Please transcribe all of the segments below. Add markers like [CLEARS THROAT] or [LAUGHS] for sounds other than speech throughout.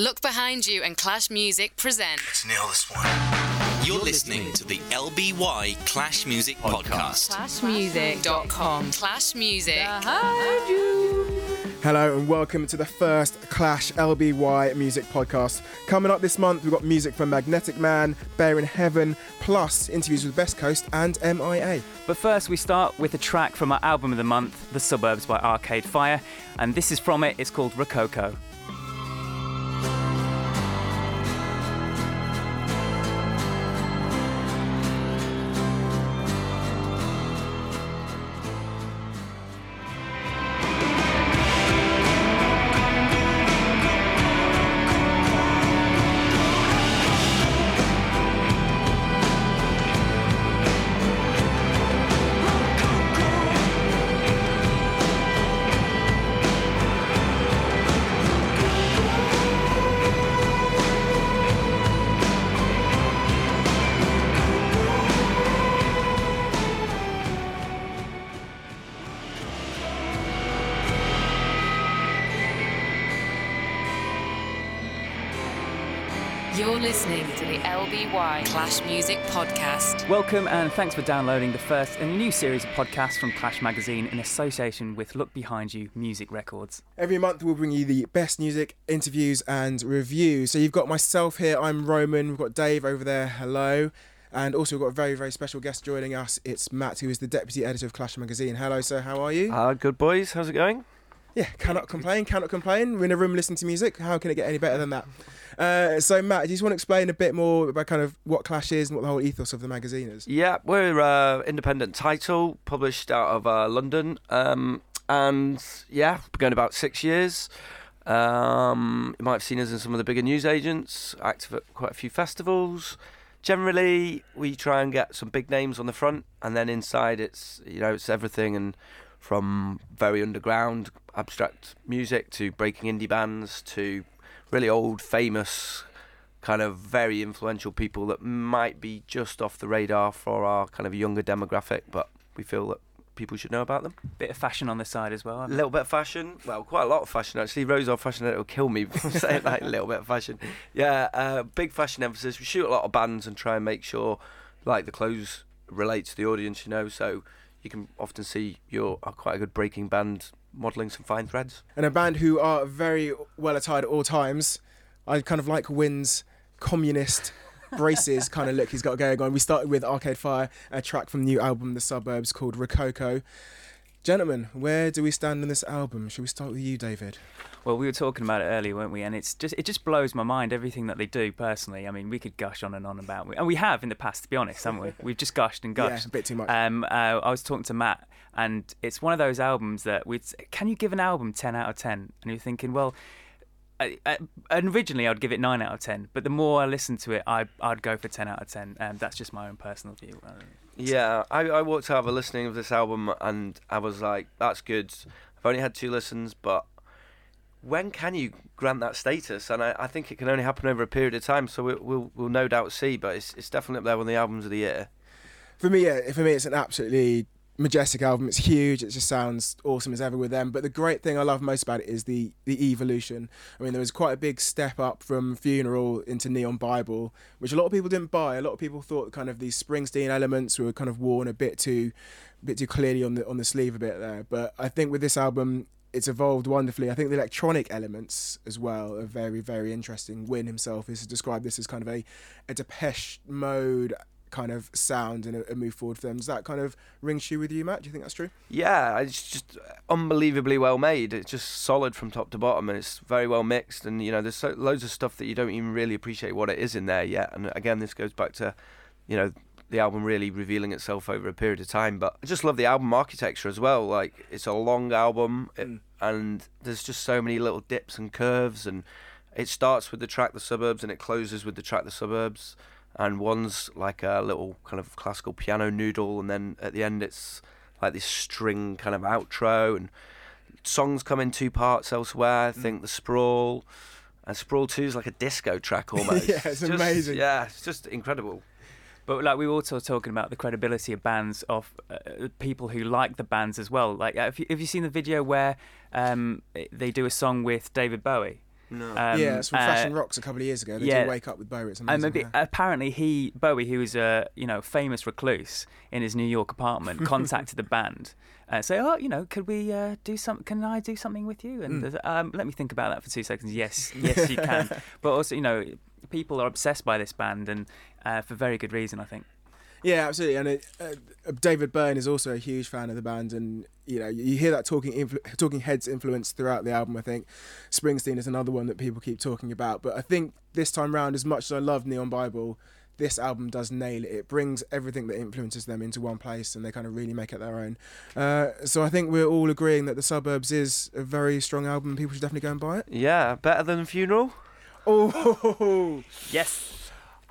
Look Behind You and Clash Music present. Let's nail this one. You're listening to the LBY Clash Music Podcast. ClashMusic.com. Clash Music. Hello and welcome to the first Clash LBY Music Podcast. Coming up this month, we've got music from Magnetic Man, Bear in Heaven, plus interviews with Best Coast and MIA. But first, we start with a track from our album of the month, The Suburbs by Arcade Fire, and this is from it. It's called Rococo. LBY Clash Music Podcast. Welcome and thanks for downloading the first in a new series of podcasts from Clash Magazine in association with Look Behind You Music Records. Every month, we'll bring you the best music, interviews, and reviews. So you've got myself here, I'm Roman, we've got Dave over there, hello. And also, we've got a very, very special guest joining us. It's Matt, who is the deputy editor of Clash Magazine. Hello, sir, how are you? Uh, good boys, how's it going? Yeah, cannot complain, cannot complain. We're in a room listening to music. How can it get any better than that? Uh, so, Matt, do you just want to explain a bit more about kind of what Clash is and what the whole ethos of the magazine is? Yeah, we're uh, independent title, published out of uh, London, um, and yeah, we've been going about six years. Um, you might have seen us in some of the bigger news agents, active at quite a few festivals. Generally, we try and get some big names on the front, and then inside it's you know it's everything and from very underground abstract music to breaking indie bands to really old famous kind of very influential people that might be just off the radar for our kind of younger demographic but we feel that people should know about them. Bit of fashion on the side as well. a little bit of fashion. Well quite a lot of fashion actually. Rose our fashion it will kill me saying like a little bit of fashion. Yeah uh, big fashion emphasis. We shoot a lot of bands and try and make sure like the clothes relate to the audience you know? So you can often see you're a uh, quite a good breaking band modelling some fine threads and a band who are very well attired at all times. I kind of like Win's communist braces [LAUGHS] kind of look he's got going on. We started with Arcade Fire, a track from the new album The Suburbs called Rococo. Gentlemen, where do we stand on this album? Should we start with you, David? Well, we were talking about it earlier, weren't we? And it's just it just blows my mind everything that they do personally. I mean, we could gush on and on about and we have in the past, to be honest, haven't we? We've just gushed and [LAUGHS] gushed. Yeah, a bit too much. Um, uh, I was talking to Matt, and it's one of those albums that we can you give an album ten out of ten? And you're thinking, well. I, I, originally, I'd give it nine out of ten, but the more I listen to it, I, I'd go for ten out of ten. And that's just my own personal view. Yeah, I, I walked out of a listening of this album and I was like, that's good. I've only had two listens, but when can you grant that status? And I, I think it can only happen over a period of time, so we'll, we'll, we'll no doubt see, but it's, it's definitely up there on the albums of the year. For me, yeah, for me, it's an absolutely majestic album. It's huge. It just sounds awesome as ever with them. But the great thing I love most about it is the the evolution. I mean, there was quite a big step up from Funeral into Neon Bible, which a lot of people didn't buy. A lot of people thought kind of these Springsteen elements were kind of worn a bit too, a bit too clearly on the on the sleeve a bit there. But I think with this album. It's evolved wonderfully. I think the electronic elements as well are very, very interesting. Win himself has described this as kind of a, a Depeche mode kind of sound and a, a move forward for them. Does that kind of ring true with you, Matt? Do you think that's true? Yeah, it's just unbelievably well made. It's just solid from top to bottom, and it's very well mixed. And you know, there's so, loads of stuff that you don't even really appreciate what it is in there yet. And again, this goes back to, you know, the album really revealing itself over a period of time. But I just love the album architecture as well. Like it's a long album, it, Mm. and there's just so many little dips and curves, and it starts with the track "The Suburbs" and it closes with the track "The Suburbs." And one's like a little kind of classical piano noodle, and then at the end it's like this string kind of outro, and songs come in two parts elsewhere. I think the sprawl. And Sprawl 2 is like a disco track [LAUGHS] almost. Yeah, it's Just- amazing. Yeah, it's just incredible. But like we were also talking about the credibility of bands of uh, people who like the bands as well. Like, have you, have you seen the video where um, they do a song with David Bowie? No. Um, yeah, it's from uh, Fashion Rocks a couple of years ago. They yeah. do wake up with Bowie. It's amazing. yeah. apparently he Bowie, who was a you know famous recluse in his New York apartment, [LAUGHS] contacted the band. Uh, say, oh, you know, could we uh, do some? Can I do something with you? And Mm. um, let me think about that for two seconds. Yes, [LAUGHS] yes, you can. but also, you know, people are obsessed by this band, and uh, for very good reason, I think. Yeah, absolutely. And it, uh, David Byrne is also a huge fan of the band, and you know you hear that talking influ- talking heads influence throughout the album. I think Springsteen is another one that people keep talking about, but I think this time round, as much as I love Neon Bible, this album does nail it. It brings everything that influences them into one place, and they kind of really make it their own. Uh, so I think we're all agreeing that the Suburbs is a very strong album. People should definitely go and buy it. Yeah, better than Funeral. Oh. [LAUGHS] Yes.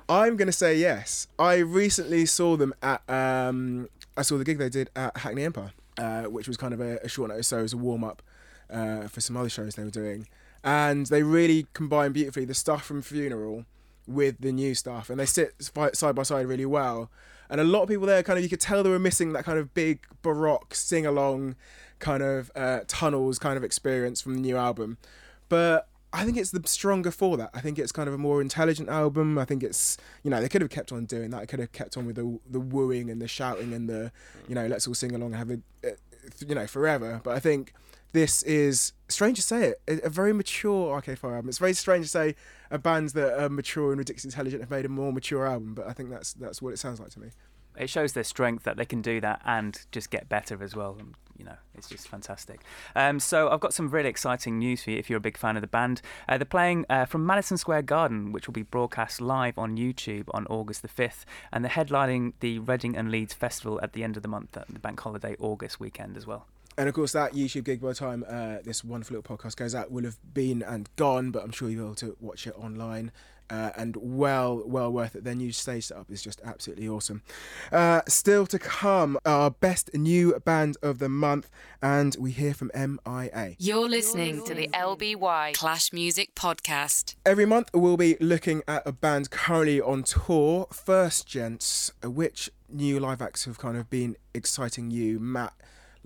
I'm gonna say yes. I recently saw them at um, I saw the gig they did at Hackney Empire, uh, which was kind of a, a short notice, so it was a warm up uh, for some other shows they were doing, and they really combine beautifully the stuff from Funeral with the new stuff, and they sit side by side really well. And a lot of people there, kind of, you could tell they were missing that kind of big baroque sing along, kind of uh, tunnels kind of experience from the new album, but I think it's the stronger for that. I think it's kind of a more intelligent album. I think it's you know they could have kept on doing that. They could have kept on with the the wooing and the shouting and the you know let's all sing along and have uh, you know forever. But I think this is strange to say it a very mature Arcade Fire album. It's very strange to say a band that are mature and ridiculously intelligent have made a more mature album. But I think that's that's what it sounds like to me. It shows their strength that they can do that and just get better as well. You know, it's just fantastic. Um, so I've got some really exciting news for you if you're a big fan of the band. Uh, they're playing uh, from Madison Square Garden, which will be broadcast live on YouTube on August the 5th, and they're headlining the Reading and Leeds Festival at the end of the month, the bank holiday August weekend as well. And of course, that YouTube gig by the time uh, this wonderful little podcast goes out will have been and gone, but I'm sure you'll be able to watch it online. Uh, and well, well worth it. Their new stage setup is just absolutely awesome. Uh, still to come, our best new band of the month, and we hear from MIA. You're listening to the LBY Clash Music Podcast. Every month, we'll be looking at a band currently on tour. First, gents, which new live acts have kind of been exciting you, Matt?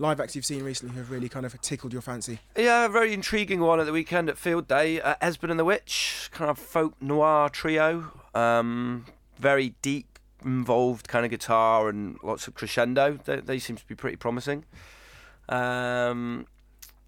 Live acts you've seen recently have really kind of tickled your fancy. Yeah, a very intriguing one at the weekend at Field Day. Uh, Esben and the Witch, kind of folk noir trio. Um, very deep, involved kind of guitar and lots of crescendo. They, they seem to be pretty promising. Um,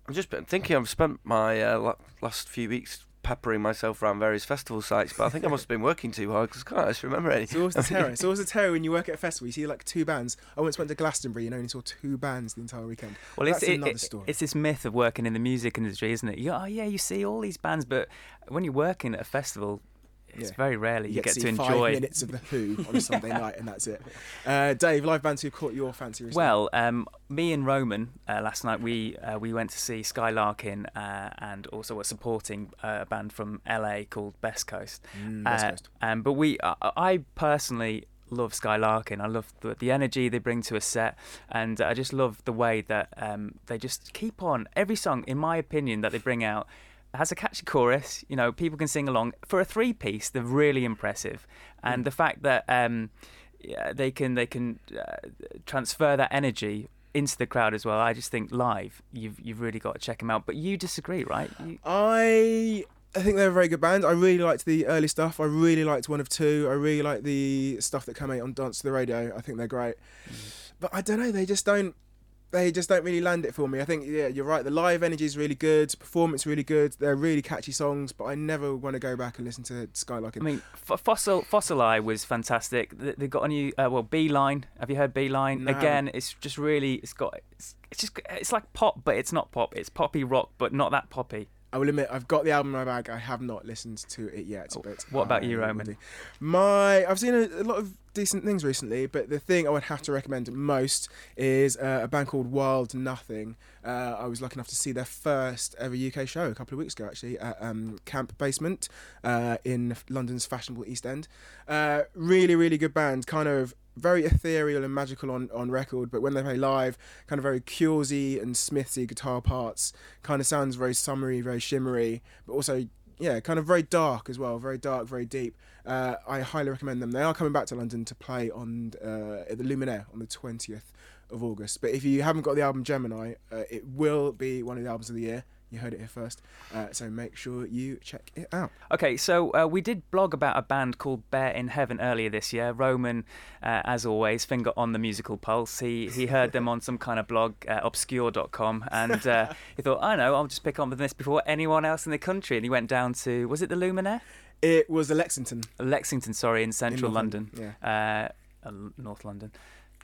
I've just been thinking. I've spent my uh, last few weeks peppering myself around various festival sites, but I think I must have been working too hard because I can't actually remember any. It's always the terror. It's always the terror when you work at a festival. You see like two bands. I once went to Glastonbury and only saw two bands the entire weekend. Well, That's it's, it- another it- story. it's this myth of working in the music industry, isn't it? You, oh, yeah, you see all these bands, but when you're working at a festival, it's Yeah. very rarely you, you get, to to see five enjoy. minutes of the [LAUGHS] Who on a Sunday night, and that's it. Uh, Dave, live bands who caught your fancy recently? Well, um, me and Roman uh, last night we uh, we went to see Sky Larkin uh, and also were supporting uh, a band from LA called Best Coast. Mm, West Uh, Coast. Um, but we, I I personally love Sky Larkin. I love the, the energy they bring to a set, and I just love the way that um, they just keep on every song. In my opinion, that they bring out has a catchy chorus. You know, people can sing along. For a three piece, they're really impressive, and the fact that um, yeah, they can they can uh, transfer that energy into the crowd as well. I just think live, you've you've really got to check them out. But you disagree, right? You, I I think they're a very good band. I really liked the early stuff. I really liked One of Two. I really like the stuff that came out on Dance to the Radio. I think they're great. But I don't know. They just don't. They just don't really land it for me. I think yeah, you're right. The live energy is really good. Performance really good. They're really catchy songs. But I never want to go back and listen to Sky Larkin. I mean, F- Fossil Fossil Eye was fantastic. They've got a new uh, well Beeline. Have you heard Beeline? No. Again, it's just really it's got it's, it's just it's like pop, but it's not pop. It's poppy rock, but not that poppy. I will admit I've got the album in my bag. I have not listened to it yet. But What about you, I Roman? My I've seen a, a lot of decent things recently, but the thing I would have to recommend most is uh, a band called Wild Nothing. Uh, I was lucky enough to see their first ever UK show a couple of weeks ago, actually, at um, Camp Basement uh, in London's fashionable East End. Uh, really, really good band. Kind of very ethereal and magical on, on record, but when they play live, kind of very Curesy and Smithy guitar parts. Kind of sounds very summery, very shimmery, but also yeah, kind of very dark as well, very dark, very deep. Uh, I highly recommend them. They are coming back to London to play on uh, at the Luminaire on the twentieth of August. But if you haven't got the album Gemini, uh, it will be one of the albums of the year. You heard it here first. Uh, so make sure you check it out. Okay, so uh, we did blog about a band called Bear in Heaven earlier this year. Roman, uh, as always, finger on the musical pulse. He he heard them on some kind of blog, uh, obscure.com, and uh, [LAUGHS] he thought, I know, I'll just pick up with this before anyone else in the country. And he went down to, was it the Luminaire? It was the Lexington. Lexington, sorry, in central North London. London, Uh, uh, North London.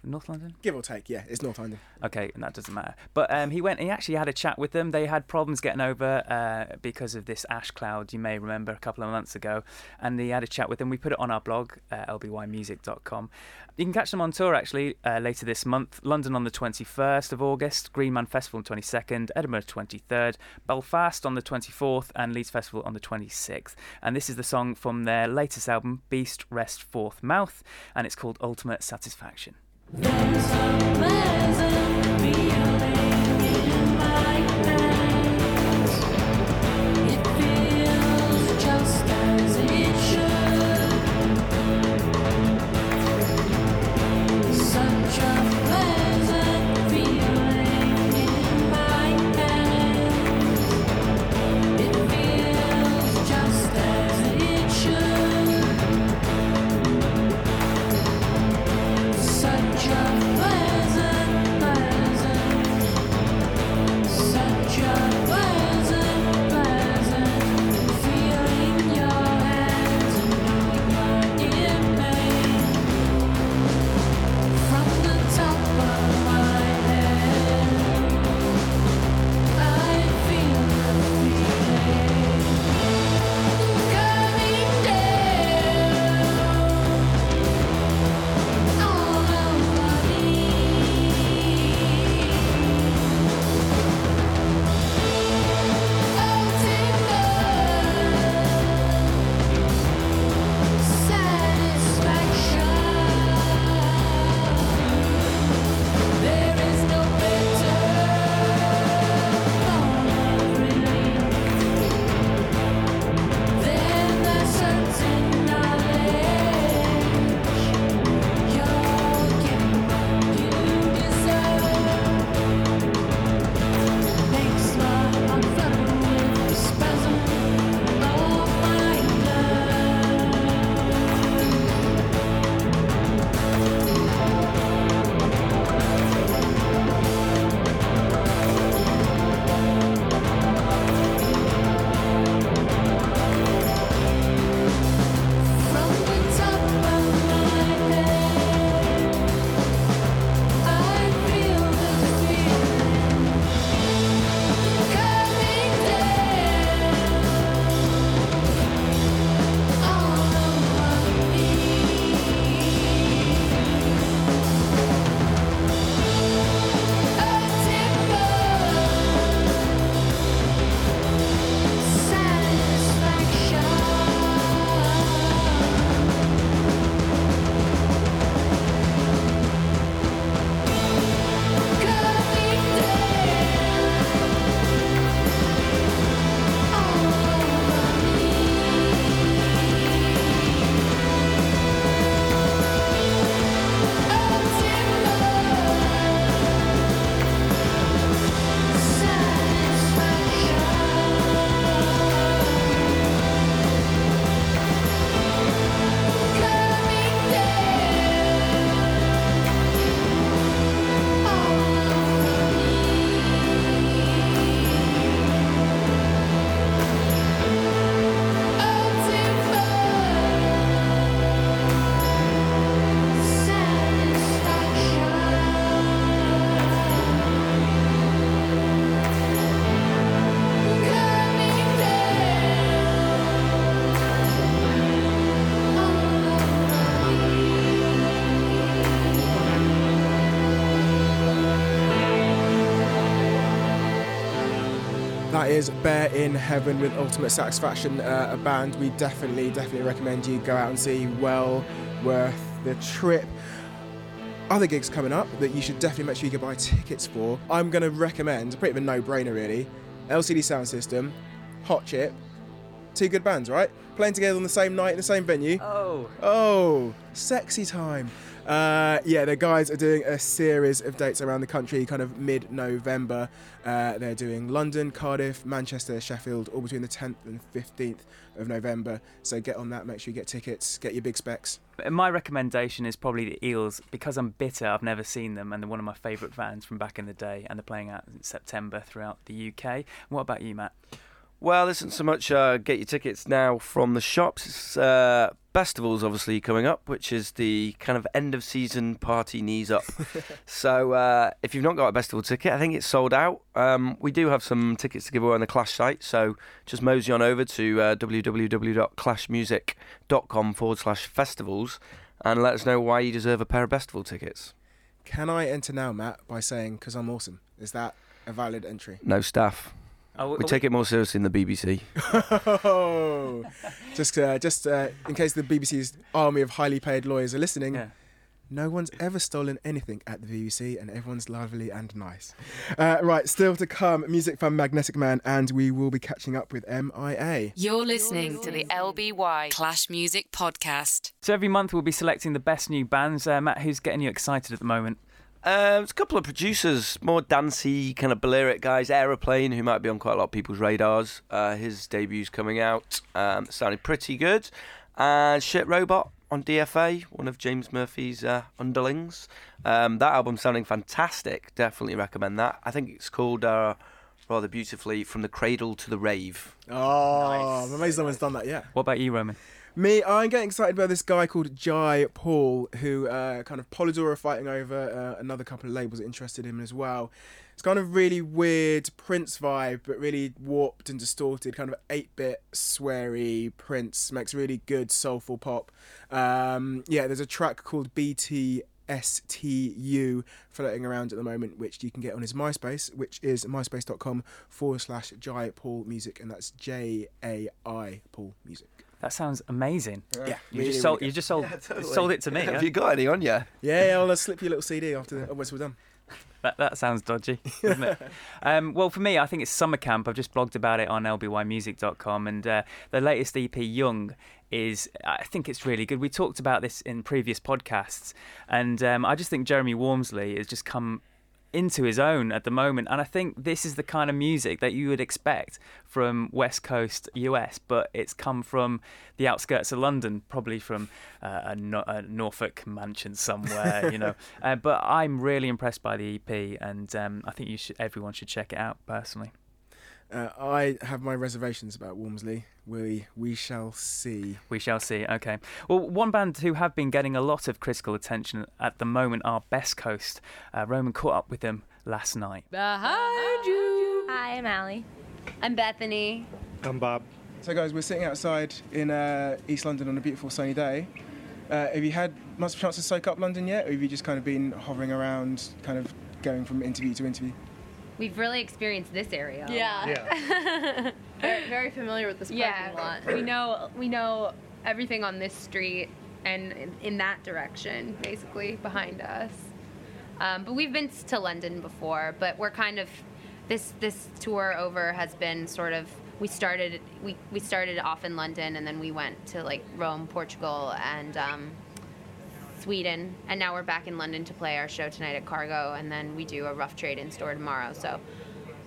North London? Give or take, yeah, it's North London. Okay, and that doesn't matter. But um, he went. He actually had a chat with them. They had problems getting over uh, because of this ash cloud. You may remember a couple of months ago, and he had a chat with them. We put it on our blog, uh, lbymusic.com. You can catch them on tour actually uh, later this month. London on the 21st of August, Green Man Festival on 22nd, Edinburgh 23rd, Belfast on the 24th, and Leeds Festival on the 26th. And this is the song from their latest album, Beast Rest Forth Mouth, and it's called Ultimate Satisfaction. Such That is Bear in Heaven with Ultimate Satisfaction, uh, a band we definitely, definitely recommend you go out and see. Well worth the trip. Other gigs coming up that you should definitely make sure you go buy tickets for. I'm going to recommend, pretty of a no-brainer really, LCD Soundsystem, Hot Chip, two good bands, right? Playing together on the same night in the same venue. Oh. Oh, sexy time. Uh, yeah, the guys are doing a series of dates around the country, kind of mid-November. Uh, they're doing London, Cardiff, Manchester, Sheffield, all between the 10th and 15th of November. So get on that. Make sure you get tickets. Get your big specs. My recommendation is probably the Eels because I'm bitter. I've never seen them, and they're one of my favourite bands from back in the day, and they're playing out in September throughout the UK. What about you, Matt? Well, isn't so much uh, get your tickets now from the shops. It's uh, Festivals obviously coming up, which is the kind of end of season party knees up. [LAUGHS] so uh, if you've not got a festival ticket, I think it's sold out. Um, we do have some tickets to give away on the Clash site, so just mosey on over to uh, www.clashmusic.com forward slash festivals and let us know why you deserve a pair of festival tickets. Can I enter now, Matt, by saying because I'm awesome? Is that a valid entry? No staff. Oh, We take it more seriously than the BBC. Oh, [LAUGHS] just uh, just uh, in case the BBC's army of highly paid lawyers are listening. Yeah. No one's ever stolen anything at the BBC, and everyone's lovely and nice. Uh, right, still to come, music from Magnetic Man, and we will be catching up with MIA. You're listening to the LBY Clash Music Podcast. So every month we'll be selecting the best new bands. Uh, Matt, who's getting you excited at the moment? Uh, there's a couple of producers, more dancey, kind of Balearic guys. Aeroplane, who might be on quite a lot of people's radars. Uh, his debut's coming out. Um, sounded pretty good. And Shit Robot on DFA, one of James Murphy's uh, underlings. Um, that album's sounding fantastic. Definitely recommend that. I think it's called uh, rather beautifully From the Cradle to the Rave. Oh, I'm amazed no one's done that yet. What about you, Roman? Me, I'm getting excited by this guy called Jai Paul, who uh, kind of Polydor fighting over. Uh, another couple of labels interested him as well. It's kind of really weird Prince vibe, but really warped and distorted, kind of 8-bit sweary Prince. Makes really good soulful pop. Um, yeah, there's a track called BTSTU floating around at the moment, which you can get on his MySpace, which is myspace.com forward slash Jai Paul Music, and that's J A I Paul Music. That sounds amazing. Yeah, You really, just sold. really You just sold. [LAUGHS] sold it to me. Have huh? you got any on you? Yeah, yeah, I'll uh, slip you a little CD after the, once we're done. That, that sounds dodgy, [LAUGHS] doesn't it? um, well, for me, I think it's summer camp. I've just blogged about it on lbymusic.com, and uh, the latest EP, Young, is I think it's really good. We talked about this in previous podcasts, and um, I just think Jeremy Warmsley has just come into his own at the moment, and I think this is the kind of music that you would expect from West Coast US, but it's come from the outskirts of London, probably from uh, a, no- a Norfolk mansion somewhere, you know. [LAUGHS] Uh, but I'm really impressed by the EP, and um, I think you should, everyone should check it out personally. Uh, I have my reservations about Warmsley. We we shall see. We shall see. Okay. Well, one band who have been getting a lot of critical attention at the moment are Best Coast. Uh, Roman caught up with them last night. Behind you. Hi, I'm Ali. I'm Bethany. I'm Bob. So, guys, we're sitting outside in uh, East London on a beautiful sunny day. Uh, have you had much chance to soak up London yet, or have you just kind of been hovering around, kind of going from interview to interview? We've really experienced this area. Yeah. Yeah. [LAUGHS] Very, very familiar with this parking Yeah. lot. We know we know everything on this street and in, in that direction, basically behind us. Um, but we've been to London before, but we're kind of this this tour over has been sort of we started we, we started off in London and then we went to like Rome, Portugal, and um, Sweden, and now we're back in London to play our show tonight at Cargo, and then we do a rough trade in store tomorrow. So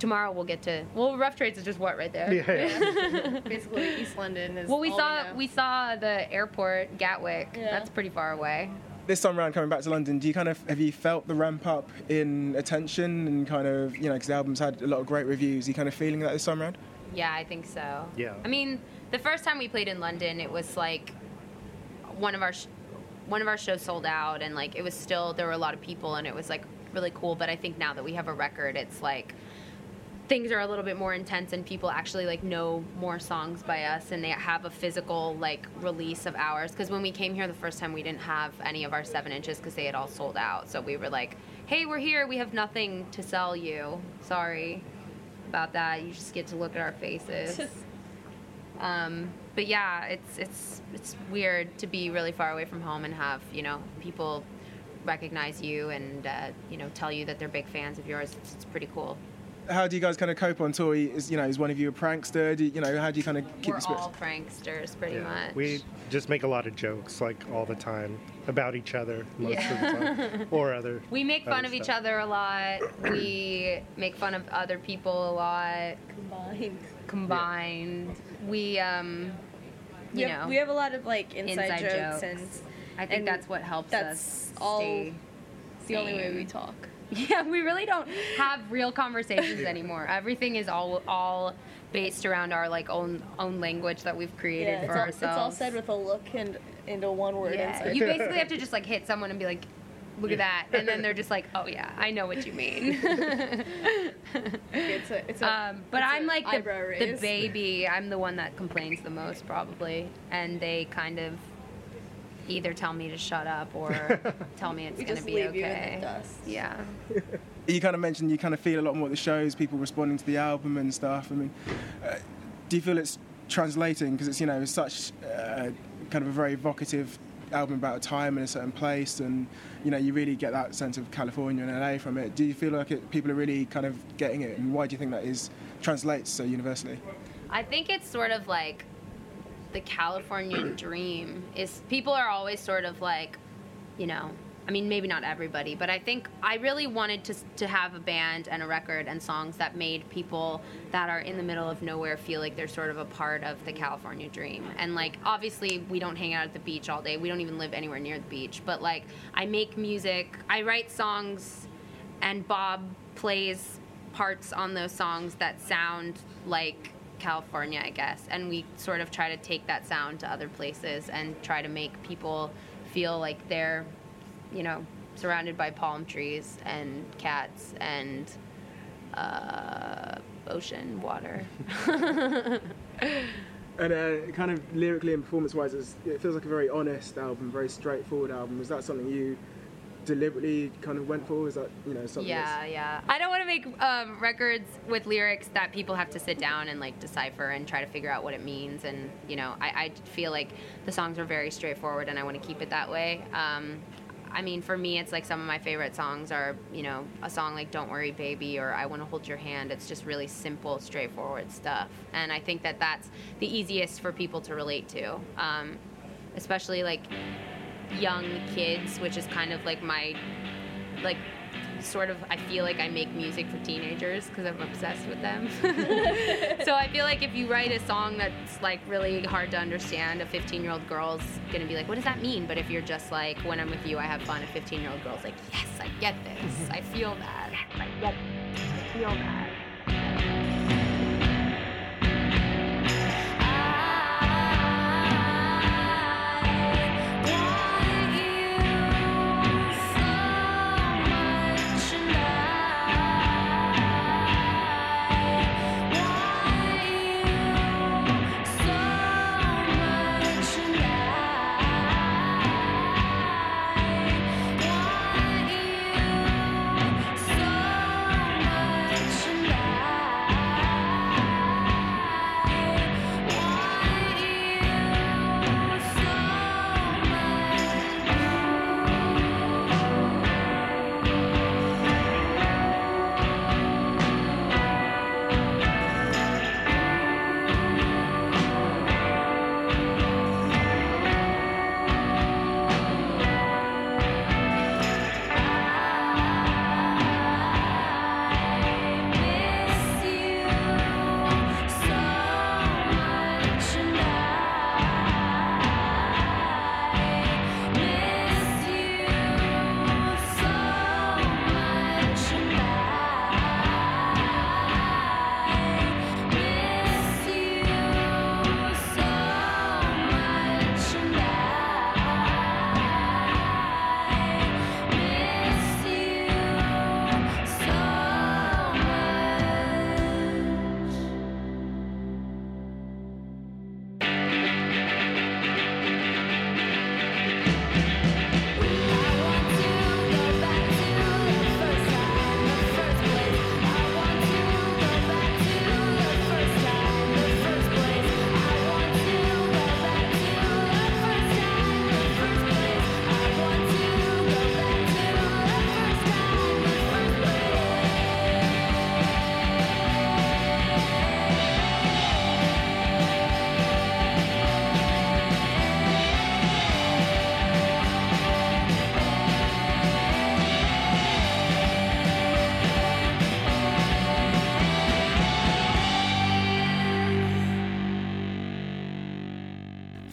tomorrow we'll get to well, rough trades is just what right there. Yeah. [LAUGHS] Basically, East London is. Well, we all saw know. we saw the airport Gatwick. Yeah. That's pretty far away. This time around, coming back to London, do you kind of have you felt the ramp up in attention and kind of you know because the album's had a lot of great reviews? Are you kind of feeling that this time around? Yeah, I think so. Yeah. I mean, the first time we played in London, it was like one of our sh- one of our shows sold out, and like it was still there were a lot of people, and it was like really cool. But I think now that we have a record, it's like things are a little bit more intense and people actually like know more songs by us and they have a physical like release of ours. Because when we came here the first time we didn't have any of our seven inches because they had all sold out. So we were like hey we're here. We have nothing to sell you. Sorry about that. You just get to look at our faces. [LAUGHS] Um, but yeah it's it's it's weird to be really far away from home and have you know people recognize you and uh, you know tell you that they're big fans of yours it's, it's pretty cool how do you guys kind of cope on tour? Is you know, is one of you a prankster? Do you, you know, how do you kind of keep We're your spirits? all pranksters, pretty much. We just make a lot of jokes like all the time about each other most of the time, or other. [LAUGHS] We make fun other of each other a lot. We make fun of other people a lot. Combined. Combined, we um, We you have, know, we have a lot of like inside, Inside jokes, jokes. and I think and that's what helps that's us all stay it's the only way we talk. [LAUGHS] Yeah, we really don't have real conversations [LAUGHS] anymore. Everything is all all based around our like own own language that we've created Yeah, for all, ourselves. it's all said with a look and into one word. yeah, inside you basically have to [LAUGHS] just like hit someone and be like, "Look at that," and then they're just like, "Oh yeah, I know what you mean." it's a, it's a, um, but it's I'm a like the, the baby. I'm the one that complains the most probably, and they kind of either tell me to shut up or [LAUGHS] tell me it's gonna just be leave okay. you in the dust. Yeah. [LAUGHS] You kind of mentioned you kind of feel a lot more at the shows, people responding to the album and stuff. I mean, uh, do you feel it's translating because it's you know such uh, kind of a very evocative album about a time in a certain place, and you know you really get that sense of California and LA from it. Do you feel like it, people are really kind of getting it, and why do you think that is translates so universally? I think it's sort of like the California [CLEARS THROAT] dream is people are always sort of like, you know, I mean maybe not everybody, but I think I really wanted to to have a band and a record and songs that made people that are in the middle of nowhere feel like they're sort of a part of the California dream. And like obviously we don't hang out at the beach all day. We don't even live anywhere near the beach, but like I make music, I write songs and Bob plays parts on those songs that sound like California, I guess. And we sort of try to take that sound to other places and try to make people feel like they're, you know, surrounded by palm trees and cats and uh, ocean water. [LAUGHS] And uh, kind of lyrically and performance-wise, it feels like a very honest album, very straightforward album. Was that something you deliberately kind of went for? Is that you know something? Yeah, yeah. I don't want to make um, records with lyrics that people have to sit down and like decipher and try to figure out what it means. And you know, I, I feel like the songs are very straightforward, and I want to keep it that way. Um, I mean, for me, it's like some of my favorite songs are, you know, a song like "Don't Worry, Baby" or "I Want to Hold Your Hand." It's just really simple, straightforward stuff, and I think that that's the easiest for people to relate to, um, especially like young kids, which is kind of like my like sort of I feel like I make music for teenagers because I'm obsessed with them. [LAUGHS] so I feel like if you write a song that's like really hard to understand, a 15 year old girl's gonna be like, what does that mean? But if you're just like, when I'm with you, I have fun. A 15 year old girl's like, mm-hmm. yes, I get this. I feel that. I get this. I feel that.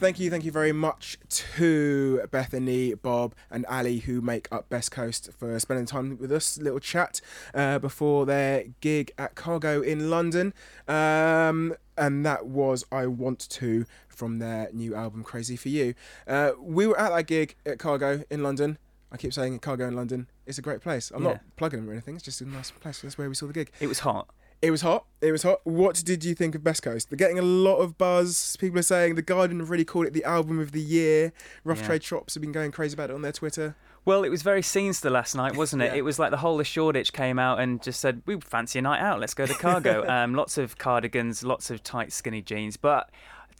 Thank you, thank you very much to Bethany, Bob, and Ali who make up Best Coast for spending time with us. Little chat uh, before their gig at Cargo in London, um, and that was "I Want to" from their new album "Crazy for You." Uh, we were at that gig at Cargo in London. I keep saying Cargo in London. It's a great place. I'm Yeah. not plugging them or anything. It's just a nice place. That's where we saw the gig. It was hot. It was hot. It was hot. What did you think of Best Coast? They're getting a lot of buzz. People are saying the Guardian have really called it the album of the year. Rough Yeah. Trade Shops have been going crazy about it on their Twitter. Well, it was very sinister last night, wasn't it? Yeah. It was like the whole of Shoreditch came out and just said, "We fancy a night out. Let's go to Cargo." [LAUGHS] um, lots of cardigans, lots of tight, skinny jeans. But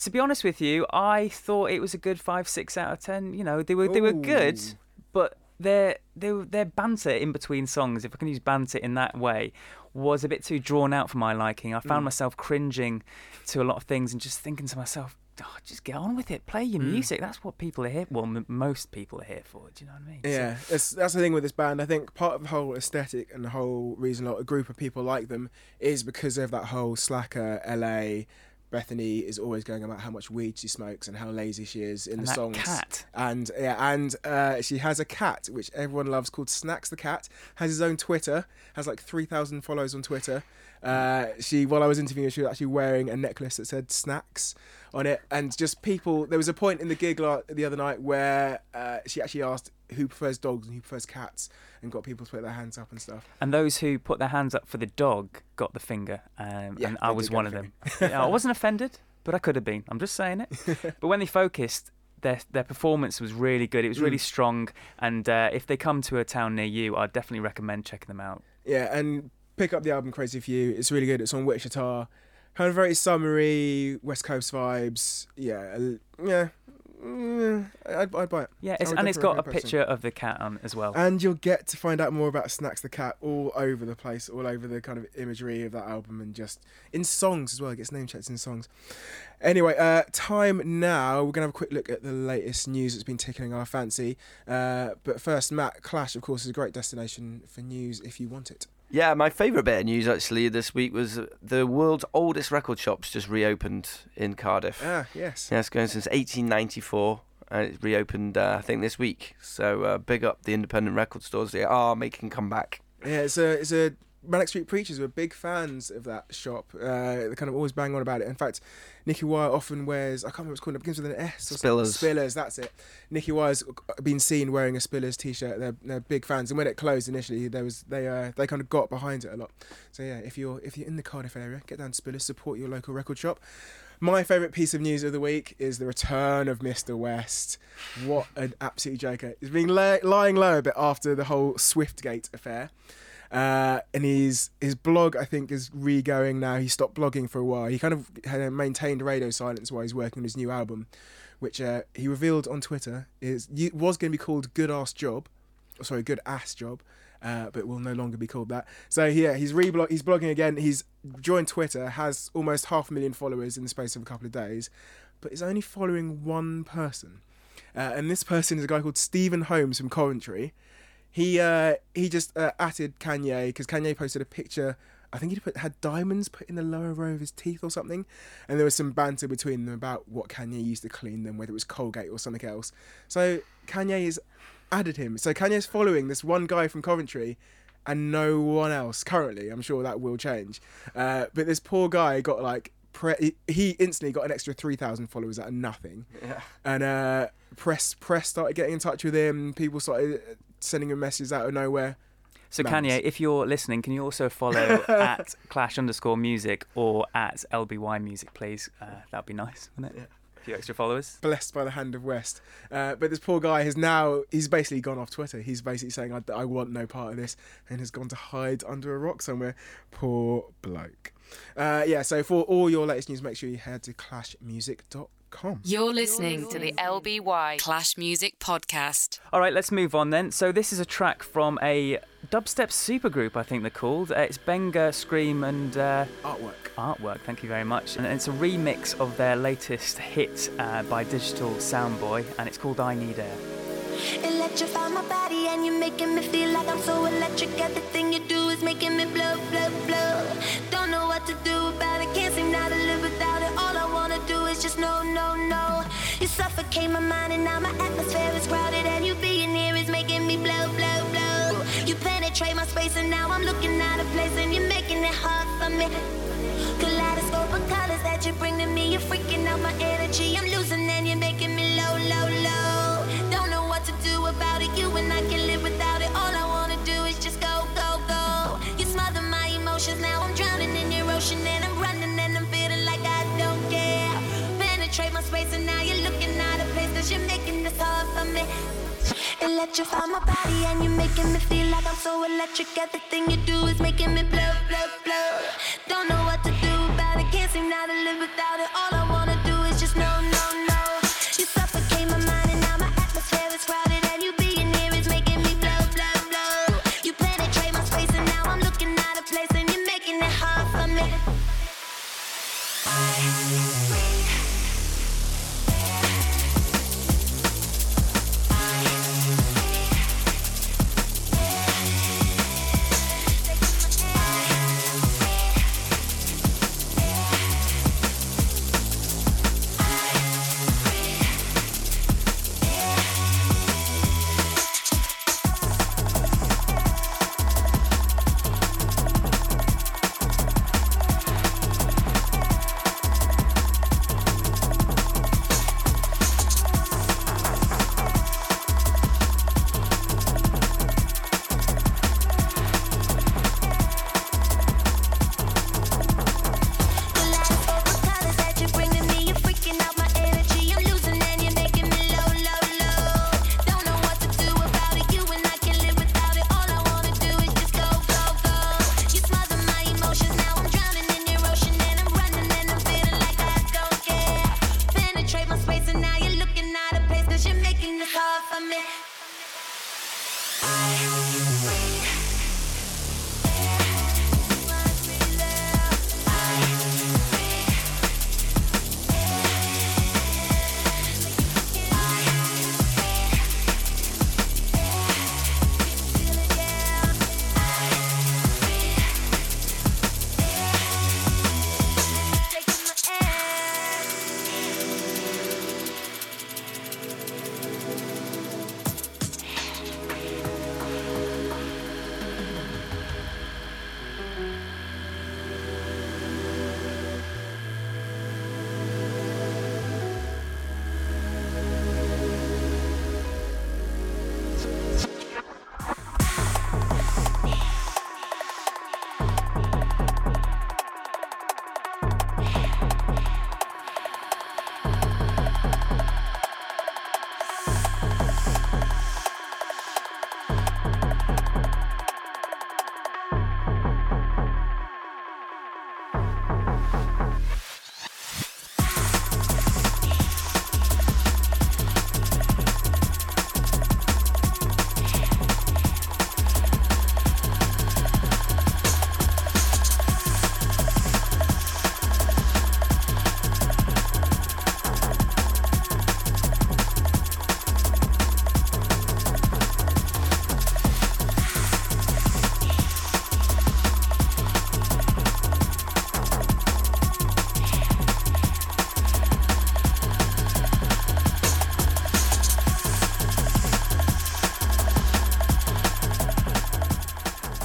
to be honest with you, I thought it was a good five, six out of ten. You know, they were they were good, Ooh. but their their their banter in between songs, if I can use banter in that way, was a bit too drawn out for my liking. I found Mm. myself cringing to a lot of things and just thinking to myself. Oh, just get on with it. Play your Mm. music. That's what people are here. Well, m- most people are here for. Do you know what I mean? So- Yeah, that's that's the thing with this band. I think part of the whole aesthetic and the whole reason a group of people like them is because of that whole slacker LA. Bethany is always going about how much weed she smokes and how lazy she is in And the songs. cat. And yeah, and uh, she has a cat which everyone loves called Snacks the cat. Has his own Twitter. Has like three thousand followers on Twitter. Uh, she while I was interviewing her, she was actually wearing a necklace that said Snacks on it, and just people. There was a point in the gig the other night where uh, she actually asked who prefers dogs and who prefers cats, and got people to put their hands up and stuff. And those who put their hands up for the dog got the finger, um, Yeah, and I was one of them. I wasn't [LAUGHS] offended, but I could have been. I'm just saying it. [LAUGHS] but when they focused, their their performance was really good. It was really Mm. strong, and uh, if they come to a town near you, I'd definitely recommend checking them out. Yeah, and pick up the album Crazy for You. It's really good. It's on Wichita. Kind of very summery, West Coast vibes. Yeah, yeah. mm, I'd, I'd buy it. Yeah, it's, and it's got a picture of the cat on as well. And you'll get to find out more about Snacks the Cat all over the place, all over the kind of imagery of that album and just in songs as well. It gets name checked in songs. Anyway, uh, time now. We're going to have a quick look at the latest news that's been tickling our fancy. Uh, but first, Matt, Clash, of course, is a great destination for news if you want it. Yeah, my favourite bit of news actually this week was the world's oldest record shops just reopened in Cardiff. Ah, yes. Yeah, it's going since 1894 and it's reopened, uh, I think, this week. So uh, big up the independent record stores. They are making comeback. Yeah, it's a it's a Manic Street Preachers were big fans of that shop. Uh, they kind of always bang on about it. In fact, Nicky Wire often wears I can't remember what it's called. It begins with an S. Or something. Spillers. Spillers. That's it. Nicky Wire's been seen wearing a Spillers t-shirt. They're, they're big fans. And when it closed initially, there was they uh, they kind of got behind it a lot. So yeah, if you're if you're in the Cardiff area, get down to Spillers, support your local record shop. My favourite piece of news of the week is the return of Mr. West. What an absolute joker. He's been la- lying low a bit after the whole Swiftgate affair. Uh, and his his blog, I think, is re-going now. He stopped blogging for a while. He kind of had maintained radio silence while he's working on his new album, which uh, he revealed on Twitter is was going to be called Good Ass Job, sorry, Good Ass Job, uh, but will no longer be called that. So yeah, he's reblog, he's blogging again. He's joined Twitter, has almost half a million followers in the space of a couple of days, but is only following one person, uh, and this person is a guy called Stephen Holmes from Coventry. He uh, he just uh, atted Kanye because Kanye posted a picture. I think he put had diamonds put in the lower row of his teeth or something, and there was some banter between them about what Kanye used to clean them, whether it was Colgate or something else. So Kanye has added him. So Kanye's following this one guy from Coventry, and no one else currently. I'm sure that will change. Uh, but this poor guy got like. Pre- he- instantly got an extra 3,000 followers out of nothing Yeah. and uh, press press started getting in touch with him. People started sending a message out of nowhere. So. Kanye, if you're listening, can you also follow [LAUGHS] at Clash underscore Music or at LBY Music, please? Uh, that'd be nice, wouldn't it? A few extra followers. Blessed by the hand of West, uh, but this poor guy has now—he's basically gone off Twitter. He's basically saying, I, "I want no part of this," and has gone to hide under a rock somewhere. Poor bloke. Uh, yeah. So for all your latest news, make sure you head to clashmusic.com. You're listening to the LBY Clash Music Podcast. All right, let's move on then. So this is a track from a dubstep supergroup, I think they're called. Uh, it's Benga, Skream, and uh, Artwork. Artwork. Thank you very much. And it's a remix of their latest hit uh, by Digital Soundboy, and it's called "I Need Air." Electrify my body and you're making me feel like I'm so electric. Everything you do is making me blow, blow, blow. Don't know what to do about it. Can't seem now to live do is just no, no, no. You suffocate my mind and now my atmosphere is crowded and you being here is making me blow, blow, blow. You penetrate my space and now I'm looking out of place and you're making it hard for me. Kaleidoscope of colors that you bring to me, you're freaking out my energy. I'm losing and you're making space and now you're looking out of place cause you're making this hard for me. Electrify my body and you're making me feel like I'm so electric. Everything you do is making me blow, blow, blow. Don't know what to do about it, can't seem now to live without it. All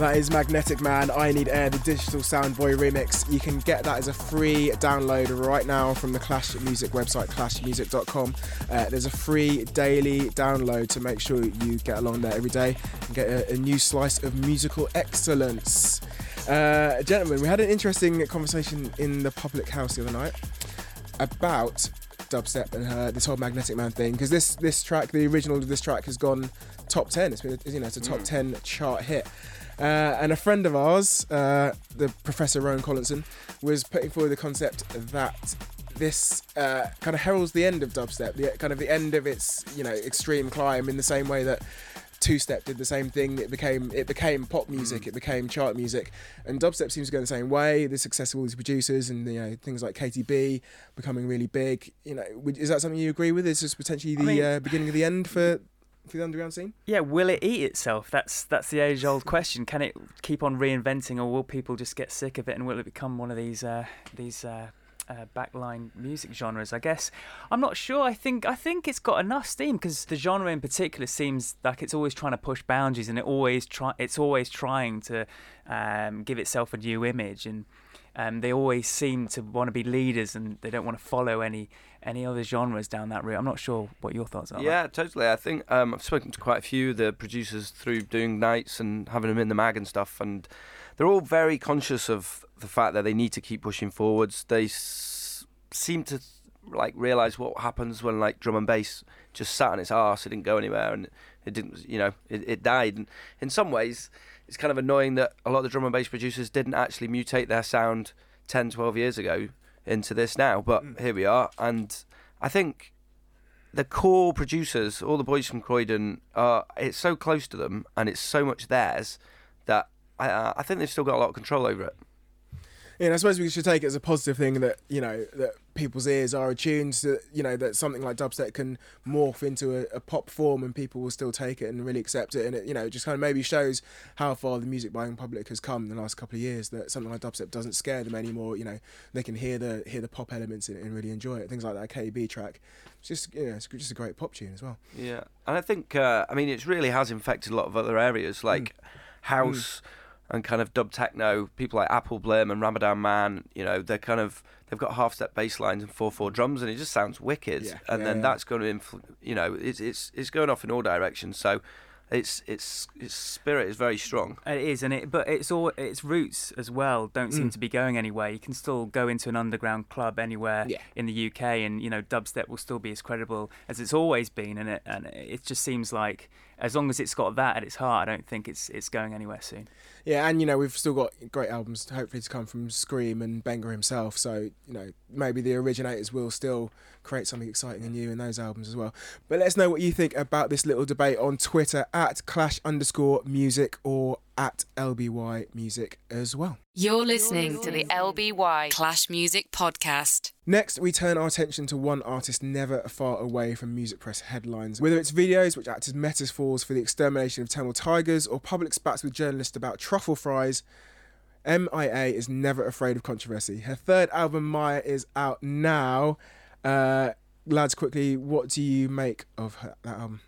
That is Magnetic Man, I Need Air, the Digital Soundboy remix. You can get that as a free download right now from the Clash Music website, clashmusic.com. Uh, there's a free daily download to make sure you get along there every day and get a, a new slice of musical excellence. Uh, gentlemen, we had an interesting conversation in the public house the other night about dubstep and her, this whole Magnetic Man thing because this this track, the original of this track, has gone top ten. It's been you know it's a top ten chart hit. Uh, and a friend of ours, uh, the Professor Rowan Collinson, was putting forward the concept that this uh, kind of heralds the end of dubstep, the kind of the end of its you know extreme climb in the same way that two step did the same thing. It became it became pop music, it became chart music, and dubstep seems to go the same way. The success of all these producers and you know things like Katy B becoming really big. You know, is that something you agree with? Is this potentially the mean- uh, beginning of the end for for the underground scene? Yeah, will it eat itself? That's that's the age old question. Can it keep on reinventing, or will people just get sick of it, and will it become one of these uh, these uh, uh, backline music genres. I guess I'm not sure. I think I think it's got enough steam because the genre in particular seems like it's always trying to push boundaries and it always try it's always trying to um, give itself a new image and. Um, they always seem to want to be leaders and they don't want to follow any any other genres down that route. I'm not sure what your thoughts are. Yeah, totally. I think um, I've spoken to quite a few of the producers through doing nights and having them in the mag and stuff, and they're all very conscious of the fact that they need to keep pushing forwards. They s- seem to like realize what happens when like drum and bass just sat on its arse. It didn't go anywhere, and it didn't. You know, it, it died. And in some ways, it's kind of annoying that a lot of the drum and bass producers didn't actually mutate their sound 10, 12 years ago into this now. But here we are, and I think the core producers, all the boys from Croydon, are it's so close to them and it's so much theirs that I, uh, I think they've still got a lot of control over it. And I suppose we should take it as a positive thing that you know that people's ears are attuned to you know that something like dubstep can morph into a, a pop form and people will still take it and really accept it. And it you know just kind of maybe shows how far the music buying public has come in the last couple of years that something like dubstep doesn't scare them anymore. You know they can hear the hear the pop elements in it and really enjoy it. Things like that KB track it's just you know it's just a great pop tune as well. Yeah, and I think uh, I mean it really has infected a lot of other areas like house and kind of dub techno. People like Appleblim and Ramadanman, you know, they're kind of they've got half step bass lines and four four drums, and it just sounds wicked. Yeah. And Yeah, then yeah. that's going to influ- you know, it's it's it's going off in all directions. So it's it's its spirit is very strong. It is, and it but it's all its roots as well don't seem Mm. to be going anywhere. You can still go into an underground club anywhere Yeah. in the UK, and you know dubstep will still be as credible as it's always been. And it and it just seems like as long as it's got that at its heart, I don't think it's it's going anywhere soon. Yeah, and you know we've still got great albums hopefully to come from Skream and Benga himself. So you know maybe the originators will still create something exciting and new in those albums as well. But let us know what you think about this little debate on Twitter at Clash underscore Music or at LBY Music as well. You're listening to the LBY Clash Music Podcast. Next, we turn our attention to one artist never far away from music press headlines. Whether it's videos which act as metaphors for the extermination of Tamil tigers or public spats with journalists about truffle fries, MIA is never afraid of controversy. Her third album, Maya, is out now. Uh, lads, quickly, what do you make of her, that album?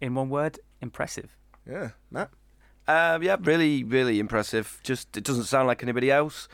In one word, impressive. Yeah, Matt? Um, yeah, really, really impressive. Just it doesn't sound like anybody else.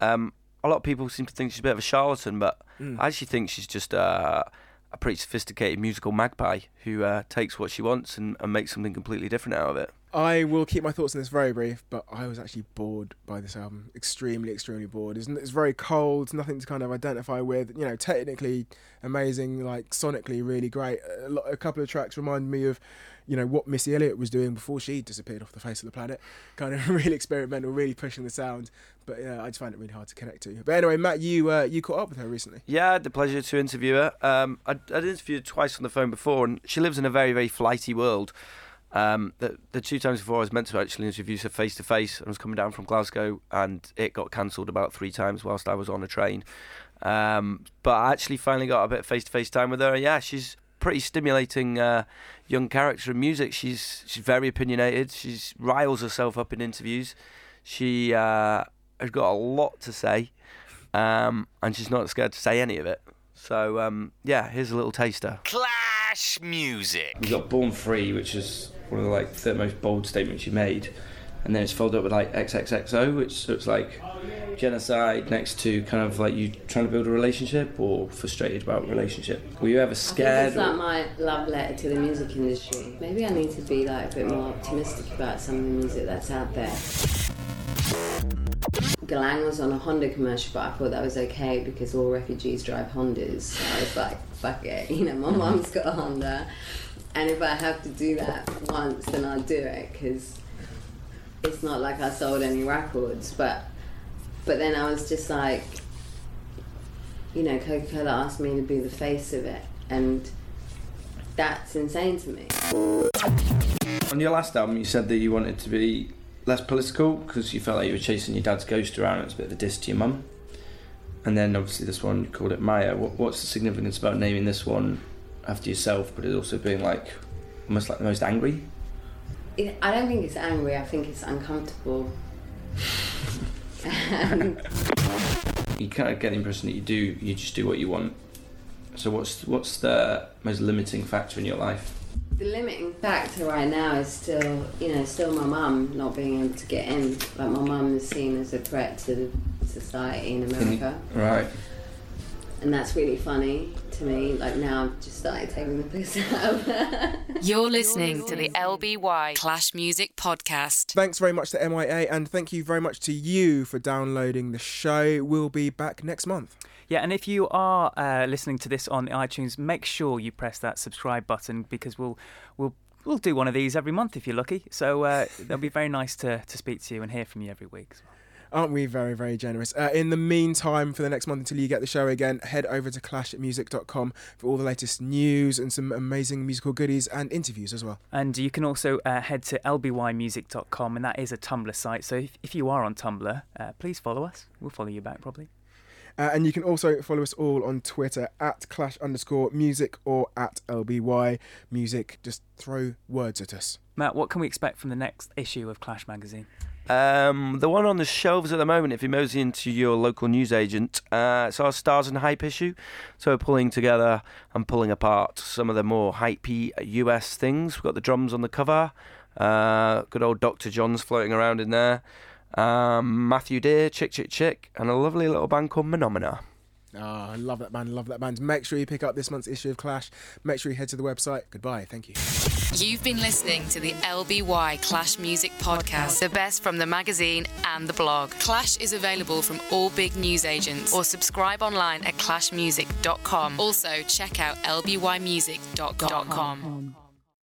Um, a lot of people seem to think she's a bit of a charlatan, but Mm. I actually think she's just uh, a pretty sophisticated musical magpie who uh, takes what she wants and, and makes something completely different out of it. I will keep my thoughts on this very brief, but I was actually bored by this album. Extremely, extremely bored. It's, it's very cold, nothing to kind of identify with. You know, technically amazing, like sonically really great. A, lot, a couple of tracks remind me of, you know, what Missy Elliott was doing before she disappeared off the face of the planet. Kind of [LAUGHS] really experimental, really pushing the sound. But yeah, I just find it really hard to connect to. But anyway, Matt, you uh, you caught up with her recently. Yeah, I had the pleasure to interview her. Um, I, I'd interviewed her twice on the phone before, and she lives in a very, very flighty world. Um, the, the two times before I was meant to actually interview her face to face, I was coming down from Glasgow, and it got cancelled about three times whilst I was on a train. Um, but I actually finally got a bit of face to face time with her. Yeah, she's pretty stimulating uh, young character in music. She's she's very opinionated. She riles herself up in interviews. She uh, has got a lot to say, um, and she's not scared to say any of it. So um, yeah, here's a little taster. Clash Music. We've got Born Free, which is one of the like the most bold statements you made, and then it's followed up with like XXXO, which so it's like genocide next to kind of like you trying to build a relationship or frustrated about a relationship. Were you ever I think scared? it's like my love letter to the music industry. Maybe I need to be like a bit more optimistic about some of the music that's out there. Galang was on a Honda commercial, but I thought that was okay because all refugees drive Hondas. So I was like, fuck it, [LAUGHS] you know, my mum's got a Honda, and if I have to do that once, then I'll do it because it's not like I sold any records. But but then I was just like, you know, Coca Cola asked me to be the face of it, and that's insane to me. On your last album, you said that you wanted to be less political because you felt like you were chasing your dad's ghost around. It was a bit of a diss to your mum. And then obviously this one you called it Maya. What, what's the significance about naming this one after yourself, but it also being like almost like the most angry? It, I don't think it's angry. I think it's uncomfortable. [LAUGHS] You kind of get the impression that you do. You just do what you want. So what's what's the most limiting factor in your life? The limiting factor right now is still, you know, still my mum not being able to get in. Like my mum is seen as a threat to society in America, Right. and that's really funny to me. Like now, I've just started taking the piss out of her. [LAUGHS] You're listening to the LBY Clash Music Podcast. Thanks very much to MIA, and thank you very much to you for downloading the show. We'll be back next month. Yeah, and if you are uh, listening to this on iTunes, make sure you press that subscribe button because we'll we'll we'll do one of these every month if you're lucky. So uh, it'll be very nice to, to speak to you and hear from you every week. as well. Aren't we very, very generous? Uh, in the meantime, for the next month until you get the show again, head over to clashmusic.com for all the latest news and some amazing musical goodies and interviews as well. And you can also uh, head to lbymusic.com, and that is a Tumblr site. So if, if you are on Tumblr, uh, please follow us. We'll follow you back probably. Uh, and you can also follow us all on Twitter at clash underscore music or at LBY music. Just throw words at us. Matt, what can we expect from the next issue of Clash magazine? Um, the one on the shelves at the moment, if you mosey into your local newsagent, uh, it's our Stars and Hype issue. So we're pulling together and pulling apart some of the more hypey US things. We've got the drums on the cover, uh, good old Dr. John's floating around in there, um, Matthew Dear, Chick Chick Chick, and a lovely little band called Menomena. Oh, I love that band, love that band. Make sure you pick up this month's issue of Clash. Make sure you head to the website. Goodbye. Thank you. You've been listening to the LBY Clash Music Podcast, the best from the magazine and the blog. Clash is available from all big news agents or subscribe online at clashmusic.com. Also, check out lbymusic.com.